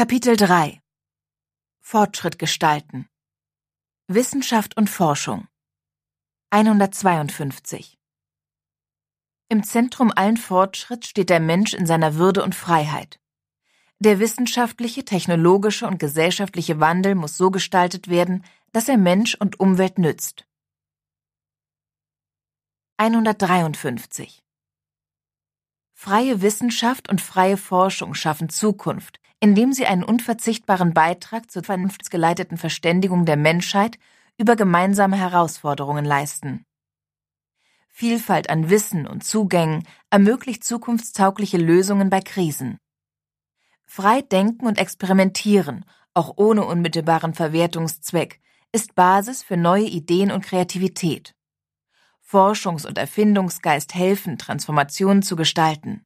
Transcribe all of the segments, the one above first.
Kapitel 3 Fortschritt gestalten. Wissenschaft und Forschung. 152 Im Zentrum allen Fortschritts steht der Mensch in seiner Würde und Freiheit. Der wissenschaftliche, technologische und gesellschaftliche Wandel muss so gestaltet werden, dass er Mensch und Umwelt nützt. 153 Freie Wissenschaft und freie Forschung schaffen Zukunft, indem sie einen unverzichtbaren Beitrag zur vernunftsgeleiteten Verständigung der Menschheit über gemeinsame Herausforderungen leisten. Vielfalt an Wissen und Zugängen ermöglicht zukunftstaugliche Lösungen bei Krisen. Frei denken und experimentieren, auch ohne unmittelbaren Verwertungszweck, ist Basis für neue Ideen und Kreativität. Forschungs- und Erfindungsgeist helfen, Transformationen zu gestalten.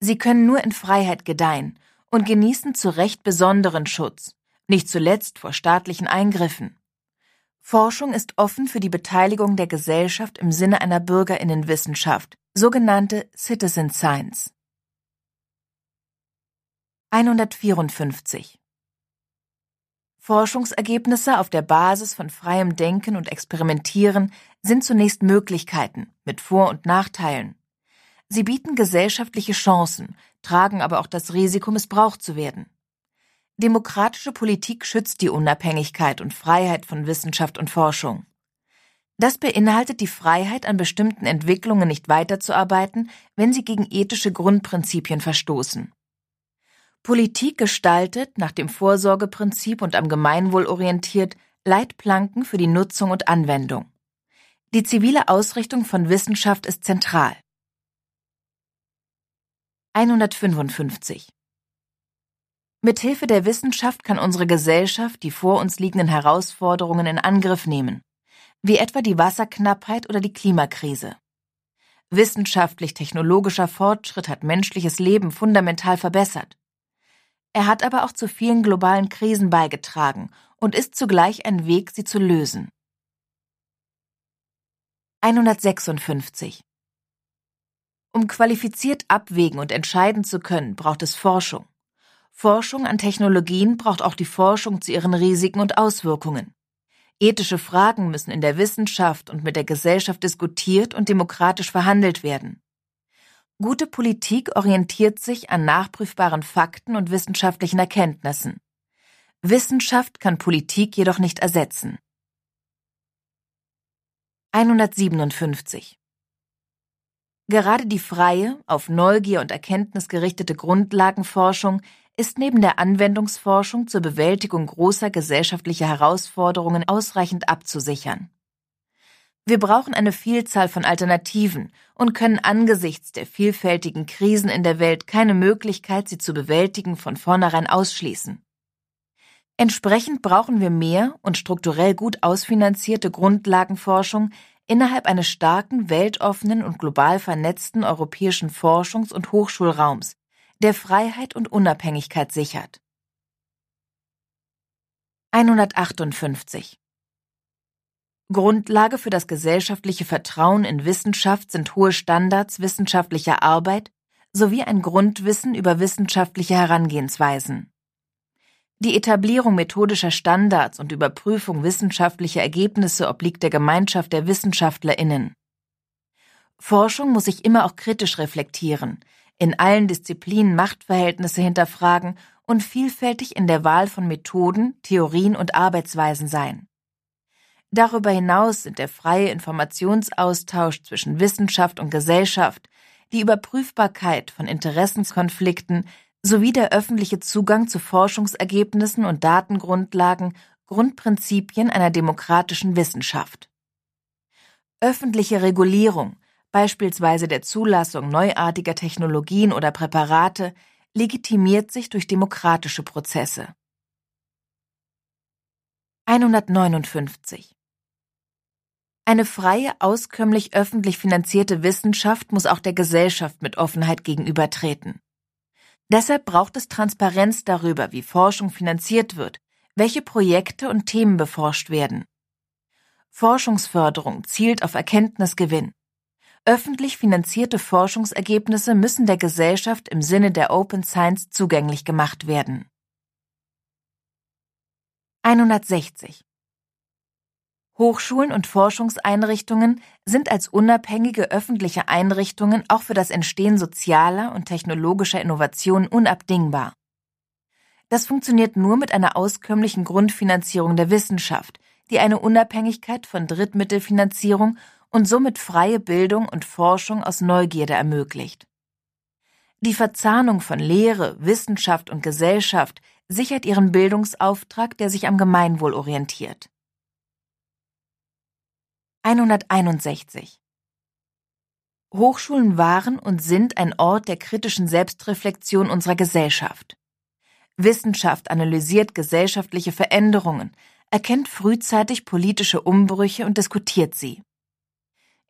Sie können nur in Freiheit gedeihen und genießen zu Recht besonderen Schutz, nicht zuletzt vor staatlichen Eingriffen. Forschung ist offen für die Beteiligung der Gesellschaft im Sinne einer Bürgerinnenwissenschaft, sogenannte Citizen Science. 154. Forschungsergebnisse auf der Basis von freiem Denken und Experimentieren sind zunächst Möglichkeiten mit Vor- und Nachteilen. Sie bieten gesellschaftliche Chancen, tragen aber auch das Risiko, missbraucht zu werden. Demokratische Politik schützt die Unabhängigkeit und Freiheit von Wissenschaft und Forschung. Das beinhaltet die Freiheit, an bestimmten Entwicklungen nicht weiterzuarbeiten, wenn sie gegen ethische Grundprinzipien verstoßen. Politik gestaltet nach dem Vorsorgeprinzip und am Gemeinwohl orientiert Leitplanken für die Nutzung und Anwendung. Die zivile Ausrichtung von Wissenschaft ist zentral. 155 Mithilfe der Wissenschaft kann unsere Gesellschaft die vor uns liegenden Herausforderungen in Angriff nehmen, wie etwa die Wasserknappheit oder die Klimakrise. Wissenschaftlich-technologischer Fortschritt hat menschliches Leben fundamental verbessert. Er hat aber auch zu vielen globalen Krisen beigetragen und ist zugleich ein Weg, sie zu lösen. 156 Um qualifiziert abwägen und entscheiden zu können, braucht es Forschung. Forschung an Technologien braucht auch die Forschung zu ihren Risiken und Auswirkungen. Ethische Fragen müssen in der Wissenschaft und mit der Gesellschaft diskutiert und demokratisch verhandelt werden. Gute Politik orientiert sich an nachprüfbaren Fakten und wissenschaftlichen Erkenntnissen. Wissenschaft kann Politik jedoch nicht ersetzen. 157 Gerade die freie, auf Neugier und Erkenntnis gerichtete Grundlagenforschung ist neben der Anwendungsforschung zur Bewältigung großer gesellschaftlicher Herausforderungen ausreichend abzusichern. Wir brauchen eine Vielzahl von Alternativen und können angesichts der vielfältigen Krisen in der Welt keine Möglichkeit, sie zu bewältigen, von vornherein ausschließen. Entsprechend brauchen wir mehr und strukturell gut ausfinanzierte Grundlagenforschung innerhalb eines starken, weltoffenen und global vernetzten europäischen Forschungs- und Hochschulraums, der Freiheit und Unabhängigkeit sichert. 158 Grundlage für das gesellschaftliche Vertrauen in Wissenschaft sind hohe Standards wissenschaftlicher Arbeit sowie ein Grundwissen über wissenschaftliche Herangehensweisen. Die Etablierung methodischer Standards und Überprüfung wissenschaftlicher Ergebnisse obliegt der Gemeinschaft der Wissenschaftlerinnen. Forschung muss sich immer auch kritisch reflektieren, in allen Disziplinen Machtverhältnisse hinterfragen und vielfältig in der Wahl von Methoden, Theorien und Arbeitsweisen sein. Darüber hinaus sind der freie Informationsaustausch zwischen Wissenschaft und Gesellschaft, die Überprüfbarkeit von Interessenskonflikten sowie der öffentliche Zugang zu Forschungsergebnissen und Datengrundlagen Grundprinzipien einer demokratischen Wissenschaft. Öffentliche Regulierung, beispielsweise der Zulassung neuartiger Technologien oder Präparate, legitimiert sich durch demokratische Prozesse. 159 eine freie, auskömmlich öffentlich finanzierte Wissenschaft muss auch der Gesellschaft mit Offenheit gegenübertreten. Deshalb braucht es Transparenz darüber, wie Forschung finanziert wird, welche Projekte und Themen beforscht werden. Forschungsförderung zielt auf Erkenntnisgewinn. Öffentlich finanzierte Forschungsergebnisse müssen der Gesellschaft im Sinne der Open Science zugänglich gemacht werden. 160. Hochschulen und Forschungseinrichtungen sind als unabhängige öffentliche Einrichtungen auch für das Entstehen sozialer und technologischer Innovationen unabdingbar. Das funktioniert nur mit einer auskömmlichen Grundfinanzierung der Wissenschaft, die eine Unabhängigkeit von Drittmittelfinanzierung und somit freie Bildung und Forschung aus Neugierde ermöglicht. Die Verzahnung von Lehre, Wissenschaft und Gesellschaft sichert ihren Bildungsauftrag, der sich am Gemeinwohl orientiert. 161 Hochschulen waren und sind ein Ort der kritischen Selbstreflexion unserer Gesellschaft. Wissenschaft analysiert gesellschaftliche Veränderungen, erkennt frühzeitig politische Umbrüche und diskutiert sie.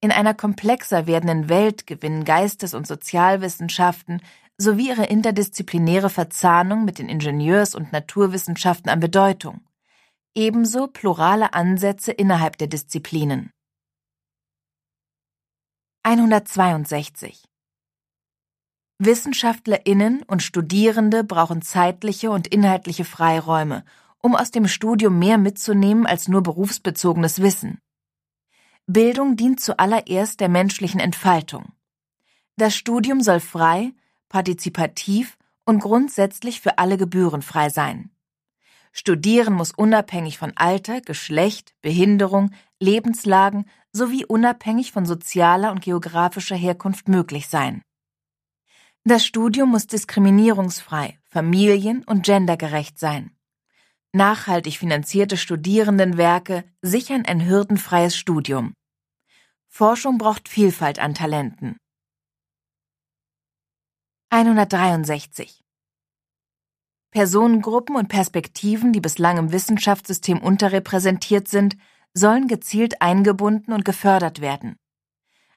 In einer komplexer werdenden Welt gewinnen Geistes- und Sozialwissenschaften sowie ihre interdisziplinäre Verzahnung mit den Ingenieurs- und Naturwissenschaften an Bedeutung. Ebenso plurale Ansätze innerhalb der Disziplinen. 162 Wissenschaftlerinnen und Studierende brauchen zeitliche und inhaltliche Freiräume, um aus dem Studium mehr mitzunehmen als nur berufsbezogenes Wissen. Bildung dient zuallererst der menschlichen Entfaltung. Das Studium soll frei, partizipativ und grundsätzlich für alle gebührenfrei sein. Studieren muss unabhängig von Alter, Geschlecht, Behinderung, Lebenslagen sowie unabhängig von sozialer und geografischer Herkunft möglich sein. Das Studium muss diskriminierungsfrei, familien- und gendergerecht sein. Nachhaltig finanzierte Studierendenwerke sichern ein hürdenfreies Studium. Forschung braucht Vielfalt an Talenten. 163 Personengruppen und Perspektiven, die bislang im Wissenschaftssystem unterrepräsentiert sind, sollen gezielt eingebunden und gefördert werden.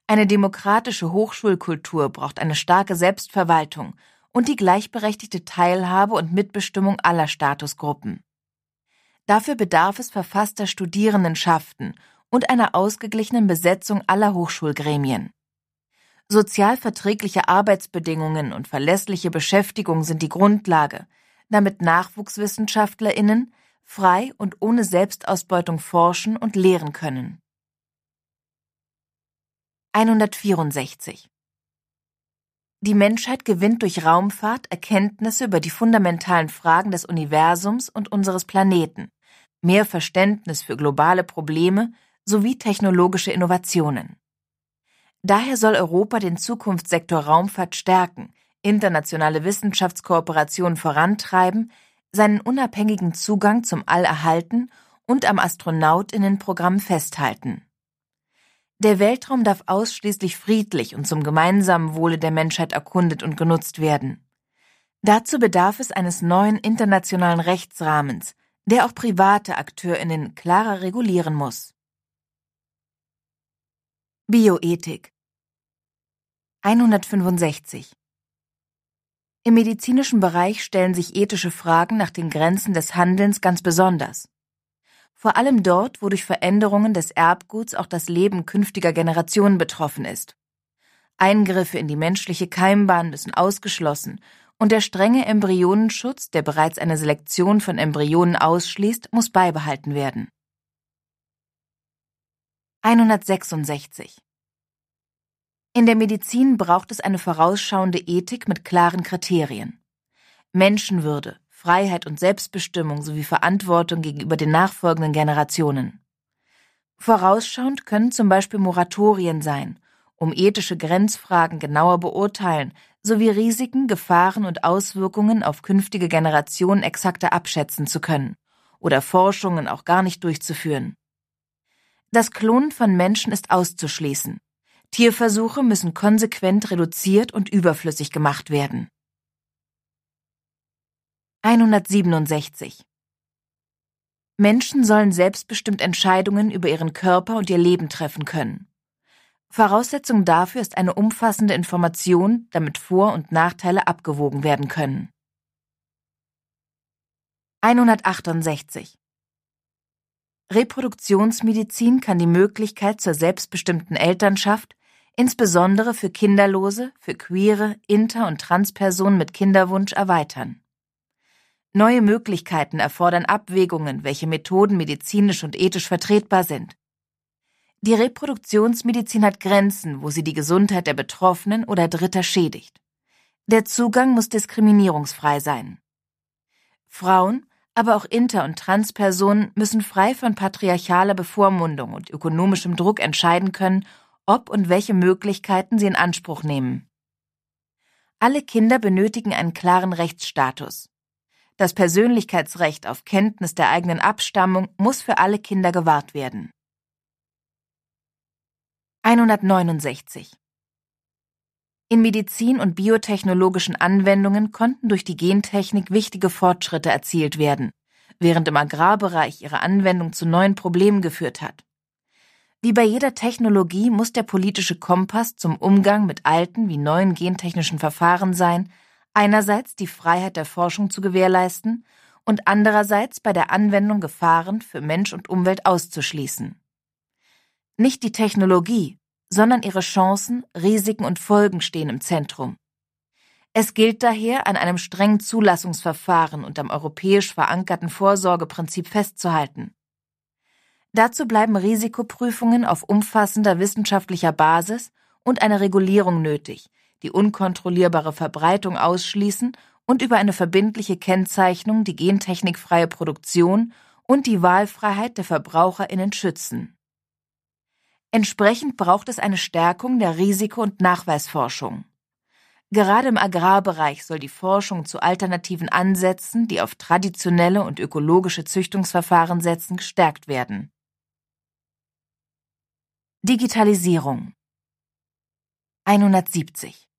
Eine demokratische Hochschulkultur braucht eine starke Selbstverwaltung und die gleichberechtigte Teilhabe und Mitbestimmung aller Statusgruppen. Dafür bedarf es verfasster Studierendenschaften und einer ausgeglichenen Besetzung aller Hochschulgremien. Sozialverträgliche Arbeitsbedingungen und verlässliche Beschäftigung sind die Grundlage, damit Nachwuchswissenschaftlerinnen frei und ohne Selbstausbeutung forschen und lehren können. 164 Die Menschheit gewinnt durch Raumfahrt Erkenntnisse über die fundamentalen Fragen des Universums und unseres Planeten, mehr Verständnis für globale Probleme sowie technologische Innovationen. Daher soll Europa den Zukunftssektor Raumfahrt stärken, internationale Wissenschaftskooperation vorantreiben, seinen unabhängigen Zugang zum All erhalten und am Astronautinnenprogramm festhalten. Der Weltraum darf ausschließlich friedlich und zum gemeinsamen Wohle der Menschheit erkundet und genutzt werden. Dazu bedarf es eines neuen internationalen Rechtsrahmens, der auch private Akteurinnen klarer regulieren muss. Bioethik 165 Im medizinischen Bereich stellen sich ethische Fragen nach den Grenzen des Handelns ganz besonders vor allem dort, wo durch Veränderungen des Erbguts auch das Leben künftiger Generationen betroffen ist. Eingriffe in die menschliche Keimbahn müssen ausgeschlossen und der strenge Embryonenschutz, der bereits eine Selektion von Embryonen ausschließt, muss beibehalten werden. 166 In der Medizin braucht es eine vorausschauende Ethik mit klaren Kriterien. Menschenwürde, Freiheit und Selbstbestimmung sowie Verantwortung gegenüber den nachfolgenden Generationen. Vorausschauend können zum Beispiel Moratorien sein, um ethische Grenzfragen genauer beurteilen sowie Risiken, Gefahren und Auswirkungen auf künftige Generationen exakter abschätzen zu können oder Forschungen auch gar nicht durchzuführen. Das Klonen von Menschen ist auszuschließen. Tierversuche müssen konsequent reduziert und überflüssig gemacht werden. 167 Menschen sollen selbstbestimmt Entscheidungen über ihren Körper und ihr Leben treffen können. Voraussetzung dafür ist eine umfassende Information, damit Vor- und Nachteile abgewogen werden können. 168 Reproduktionsmedizin kann die Möglichkeit zur selbstbestimmten Elternschaft, insbesondere für Kinderlose, für queere, inter- und Transpersonen mit Kinderwunsch erweitern. Neue Möglichkeiten erfordern Abwägungen, welche Methoden medizinisch und ethisch vertretbar sind. Die Reproduktionsmedizin hat Grenzen, wo sie die Gesundheit der Betroffenen oder Dritter schädigt. Der Zugang muss diskriminierungsfrei sein. Frauen, aber auch Inter- und Transpersonen müssen frei von patriarchaler Bevormundung und ökonomischem Druck entscheiden können, ob und welche Möglichkeiten sie in Anspruch nehmen. Alle Kinder benötigen einen klaren Rechtsstatus. Das Persönlichkeitsrecht auf Kenntnis der eigenen Abstammung muss für alle Kinder gewahrt werden. 169 in Medizin und biotechnologischen Anwendungen konnten durch die Gentechnik wichtige Fortschritte erzielt werden, während im Agrarbereich ihre Anwendung zu neuen Problemen geführt hat. Wie bei jeder Technologie muss der politische Kompass zum Umgang mit alten wie neuen gentechnischen Verfahren sein, einerseits die Freiheit der Forschung zu gewährleisten und andererseits bei der Anwendung Gefahren für Mensch und Umwelt auszuschließen. Nicht die Technologie, sondern ihre Chancen, Risiken und Folgen stehen im Zentrum. Es gilt daher, an einem strengen Zulassungsverfahren und am europäisch verankerten Vorsorgeprinzip festzuhalten. Dazu bleiben Risikoprüfungen auf umfassender wissenschaftlicher Basis und eine Regulierung nötig, die unkontrollierbare Verbreitung ausschließen und über eine verbindliche Kennzeichnung die gentechnikfreie Produktion und die Wahlfreiheit der Verbraucherinnen schützen. Entsprechend braucht es eine Stärkung der Risiko- und Nachweisforschung. Gerade im Agrarbereich soll die Forschung zu alternativen Ansätzen, die auf traditionelle und ökologische Züchtungsverfahren setzen, gestärkt werden. Digitalisierung 170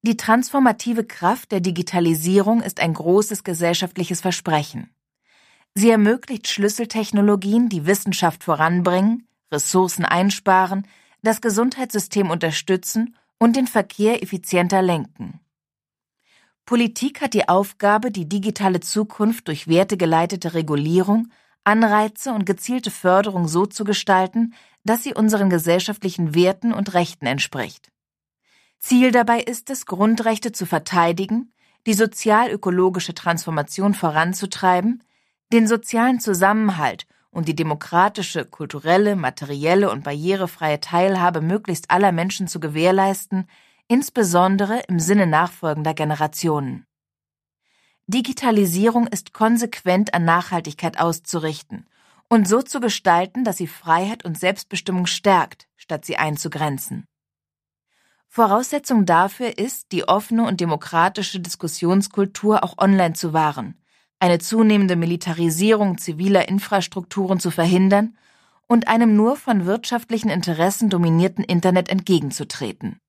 Die transformative Kraft der Digitalisierung ist ein großes gesellschaftliches Versprechen. Sie ermöglicht Schlüsseltechnologien, die Wissenschaft voranbringen, Ressourcen einsparen, das Gesundheitssystem unterstützen und den Verkehr effizienter lenken. Politik hat die Aufgabe, die digitale Zukunft durch wertegeleitete Regulierung, Anreize und gezielte Förderung so zu gestalten, dass sie unseren gesellschaftlichen Werten und Rechten entspricht. Ziel dabei ist es, Grundrechte zu verteidigen, die sozial-ökologische Transformation voranzutreiben, den sozialen Zusammenhalt und die demokratische, kulturelle, materielle und barrierefreie Teilhabe möglichst aller Menschen zu gewährleisten, insbesondere im Sinne nachfolgender Generationen. Digitalisierung ist konsequent an Nachhaltigkeit auszurichten und so zu gestalten, dass sie Freiheit und Selbstbestimmung stärkt, statt sie einzugrenzen. Voraussetzung dafür ist, die offene und demokratische Diskussionskultur auch online zu wahren eine zunehmende Militarisierung ziviler Infrastrukturen zu verhindern und einem nur von wirtschaftlichen Interessen dominierten Internet entgegenzutreten.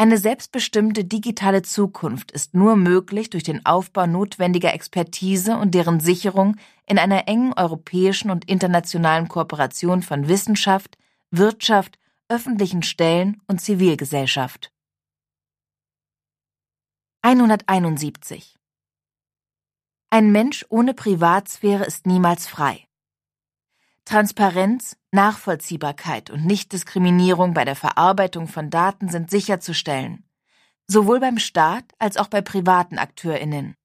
Eine selbstbestimmte digitale Zukunft ist nur möglich durch den Aufbau notwendiger Expertise und deren Sicherung in einer engen europäischen und internationalen Kooperation von Wissenschaft, Wirtschaft, öffentlichen Stellen und Zivilgesellschaft. 171 ein Mensch ohne Privatsphäre ist niemals frei. Transparenz, Nachvollziehbarkeit und Nichtdiskriminierung bei der Verarbeitung von Daten sind sicherzustellen, sowohl beim Staat als auch bei privaten Akteurinnen.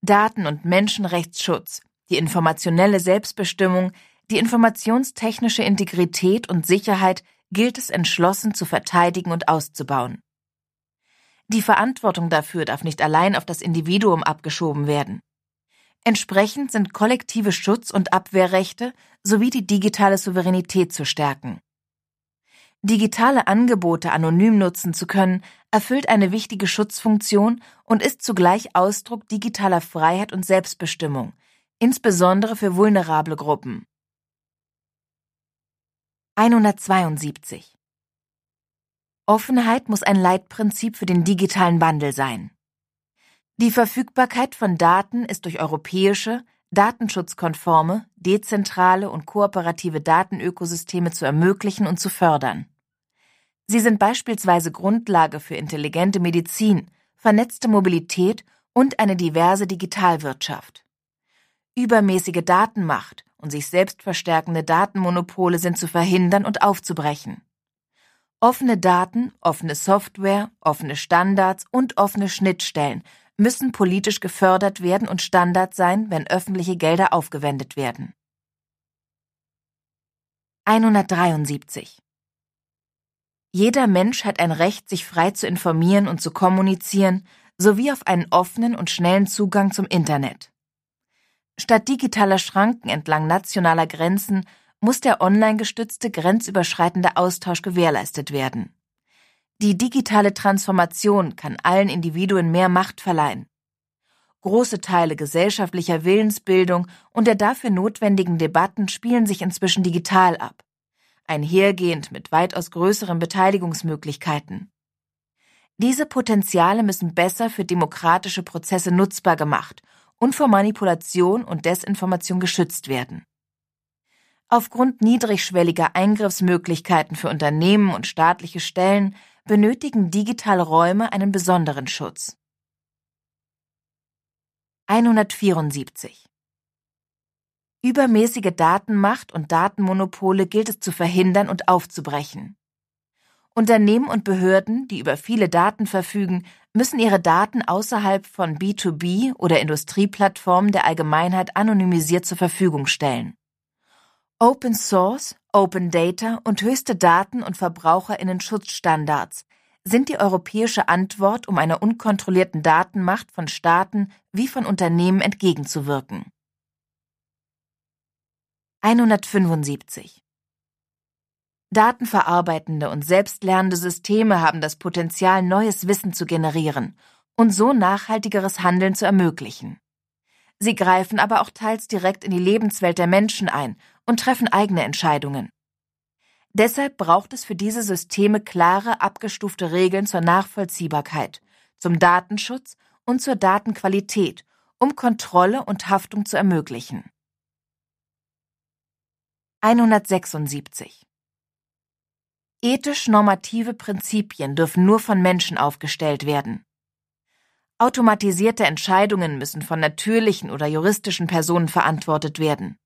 Daten- und Menschenrechtsschutz, die informationelle Selbstbestimmung, die informationstechnische Integrität und Sicherheit gilt es entschlossen zu verteidigen und auszubauen. Die Verantwortung dafür darf nicht allein auf das Individuum abgeschoben werden. Entsprechend sind kollektive Schutz- und Abwehrrechte sowie die digitale Souveränität zu stärken. Digitale Angebote anonym nutzen zu können, erfüllt eine wichtige Schutzfunktion und ist zugleich Ausdruck digitaler Freiheit und Selbstbestimmung, insbesondere für vulnerable Gruppen. 172 Offenheit muss ein Leitprinzip für den digitalen Wandel sein. Die Verfügbarkeit von Daten ist durch europäische, datenschutzkonforme, dezentrale und kooperative Datenökosysteme zu ermöglichen und zu fördern. Sie sind beispielsweise Grundlage für intelligente Medizin, vernetzte Mobilität und eine diverse Digitalwirtschaft. Übermäßige Datenmacht und sich selbst verstärkende Datenmonopole sind zu verhindern und aufzubrechen. Offene Daten, offene Software, offene Standards und offene Schnittstellen müssen politisch gefördert werden und Standard sein, wenn öffentliche Gelder aufgewendet werden. 173. Jeder Mensch hat ein Recht, sich frei zu informieren und zu kommunizieren, sowie auf einen offenen und schnellen Zugang zum Internet. Statt digitaler Schranken entlang nationaler Grenzen muss der online gestützte grenzüberschreitende Austausch gewährleistet werden. Die digitale Transformation kann allen Individuen mehr Macht verleihen. Große Teile gesellschaftlicher Willensbildung und der dafür notwendigen Debatten spielen sich inzwischen digital ab, einhergehend mit weitaus größeren Beteiligungsmöglichkeiten. Diese Potenziale müssen besser für demokratische Prozesse nutzbar gemacht und vor Manipulation und Desinformation geschützt werden. Aufgrund niedrigschwelliger Eingriffsmöglichkeiten für Unternehmen und staatliche Stellen benötigen digitale Räume einen besonderen Schutz. 174. Übermäßige Datenmacht und Datenmonopole gilt es zu verhindern und aufzubrechen. Unternehmen und Behörden, die über viele Daten verfügen, müssen ihre Daten außerhalb von B2B oder Industrieplattformen der Allgemeinheit anonymisiert zur Verfügung stellen. Open Source, Open Data und höchste Daten- und Verbraucherinnen-Schutzstandards sind die europäische Antwort, um einer unkontrollierten Datenmacht von Staaten wie von Unternehmen entgegenzuwirken. 175. Datenverarbeitende und selbstlernende Systeme haben das Potenzial, neues Wissen zu generieren und so nachhaltigeres Handeln zu ermöglichen. Sie greifen aber auch teils direkt in die Lebenswelt der Menschen ein und treffen eigene Entscheidungen. Deshalb braucht es für diese Systeme klare, abgestufte Regeln zur Nachvollziehbarkeit, zum Datenschutz und zur Datenqualität, um Kontrolle und Haftung zu ermöglichen. 176. Ethisch normative Prinzipien dürfen nur von Menschen aufgestellt werden. Automatisierte Entscheidungen müssen von natürlichen oder juristischen Personen verantwortet werden.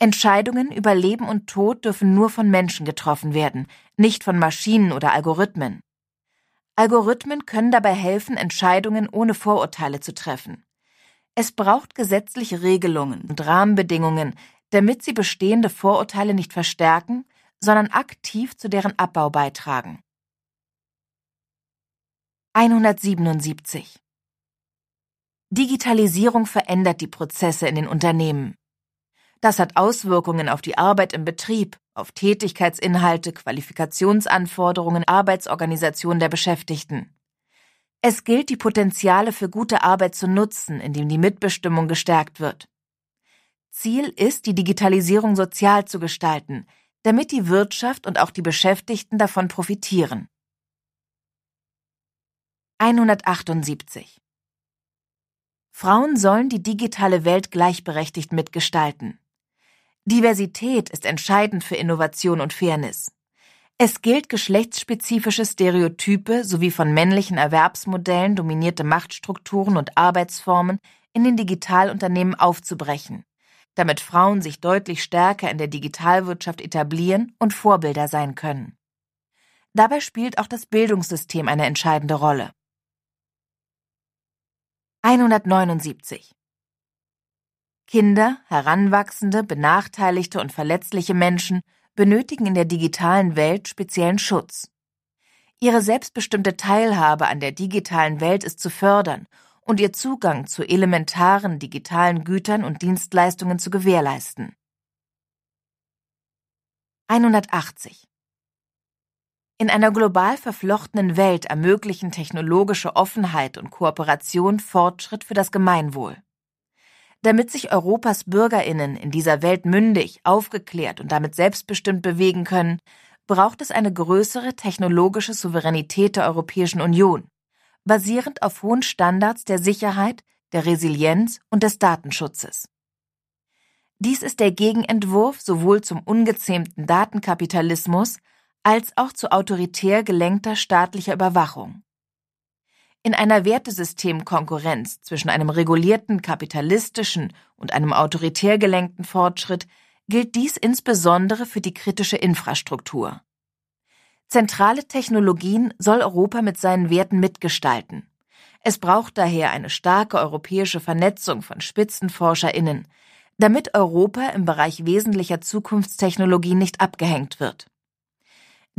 Entscheidungen über Leben und Tod dürfen nur von Menschen getroffen werden, nicht von Maschinen oder Algorithmen. Algorithmen können dabei helfen, Entscheidungen ohne Vorurteile zu treffen. Es braucht gesetzliche Regelungen und Rahmenbedingungen, damit sie bestehende Vorurteile nicht verstärken, sondern aktiv zu deren Abbau beitragen. 177 Digitalisierung verändert die Prozesse in den Unternehmen. Das hat Auswirkungen auf die Arbeit im Betrieb, auf Tätigkeitsinhalte, Qualifikationsanforderungen, Arbeitsorganisation der Beschäftigten. Es gilt, die Potenziale für gute Arbeit zu nutzen, indem die Mitbestimmung gestärkt wird. Ziel ist, die Digitalisierung sozial zu gestalten, damit die Wirtschaft und auch die Beschäftigten davon profitieren. 178. Frauen sollen die digitale Welt gleichberechtigt mitgestalten. Diversität ist entscheidend für Innovation und Fairness. Es gilt, geschlechtsspezifische Stereotype sowie von männlichen Erwerbsmodellen dominierte Machtstrukturen und Arbeitsformen in den Digitalunternehmen aufzubrechen, damit Frauen sich deutlich stärker in der Digitalwirtschaft etablieren und Vorbilder sein können. Dabei spielt auch das Bildungssystem eine entscheidende Rolle. 179 Kinder, Heranwachsende, benachteiligte und verletzliche Menschen benötigen in der digitalen Welt speziellen Schutz. Ihre selbstbestimmte Teilhabe an der digitalen Welt ist zu fördern und ihr Zugang zu elementaren digitalen Gütern und Dienstleistungen zu gewährleisten. 180. In einer global verflochtenen Welt ermöglichen technologische Offenheit und Kooperation Fortschritt für das Gemeinwohl. Damit sich Europas Bürgerinnen in dieser Welt mündig, aufgeklärt und damit selbstbestimmt bewegen können, braucht es eine größere technologische Souveränität der Europäischen Union, basierend auf hohen Standards der Sicherheit, der Resilienz und des Datenschutzes. Dies ist der Gegenentwurf sowohl zum ungezähmten Datenkapitalismus als auch zu autoritär gelenkter staatlicher Überwachung. In einer Wertesystemkonkurrenz zwischen einem regulierten kapitalistischen und einem autoritär gelenkten Fortschritt gilt dies insbesondere für die kritische Infrastruktur. Zentrale Technologien soll Europa mit seinen Werten mitgestalten. Es braucht daher eine starke europäische Vernetzung von Spitzenforscherinnen, damit Europa im Bereich wesentlicher Zukunftstechnologie nicht abgehängt wird.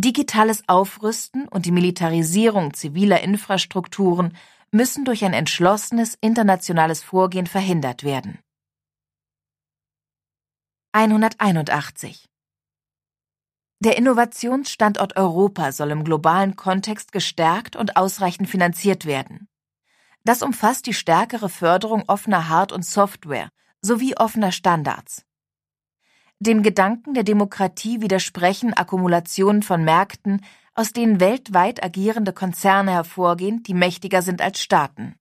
Digitales Aufrüsten und die Militarisierung ziviler Infrastrukturen müssen durch ein entschlossenes internationales Vorgehen verhindert werden. 181 Der Innovationsstandort Europa soll im globalen Kontext gestärkt und ausreichend finanziert werden. Das umfasst die stärkere Förderung offener Hard- und Software sowie offener Standards. Dem Gedanken der Demokratie widersprechen Akkumulationen von Märkten, aus denen weltweit agierende Konzerne hervorgehen, die mächtiger sind als Staaten.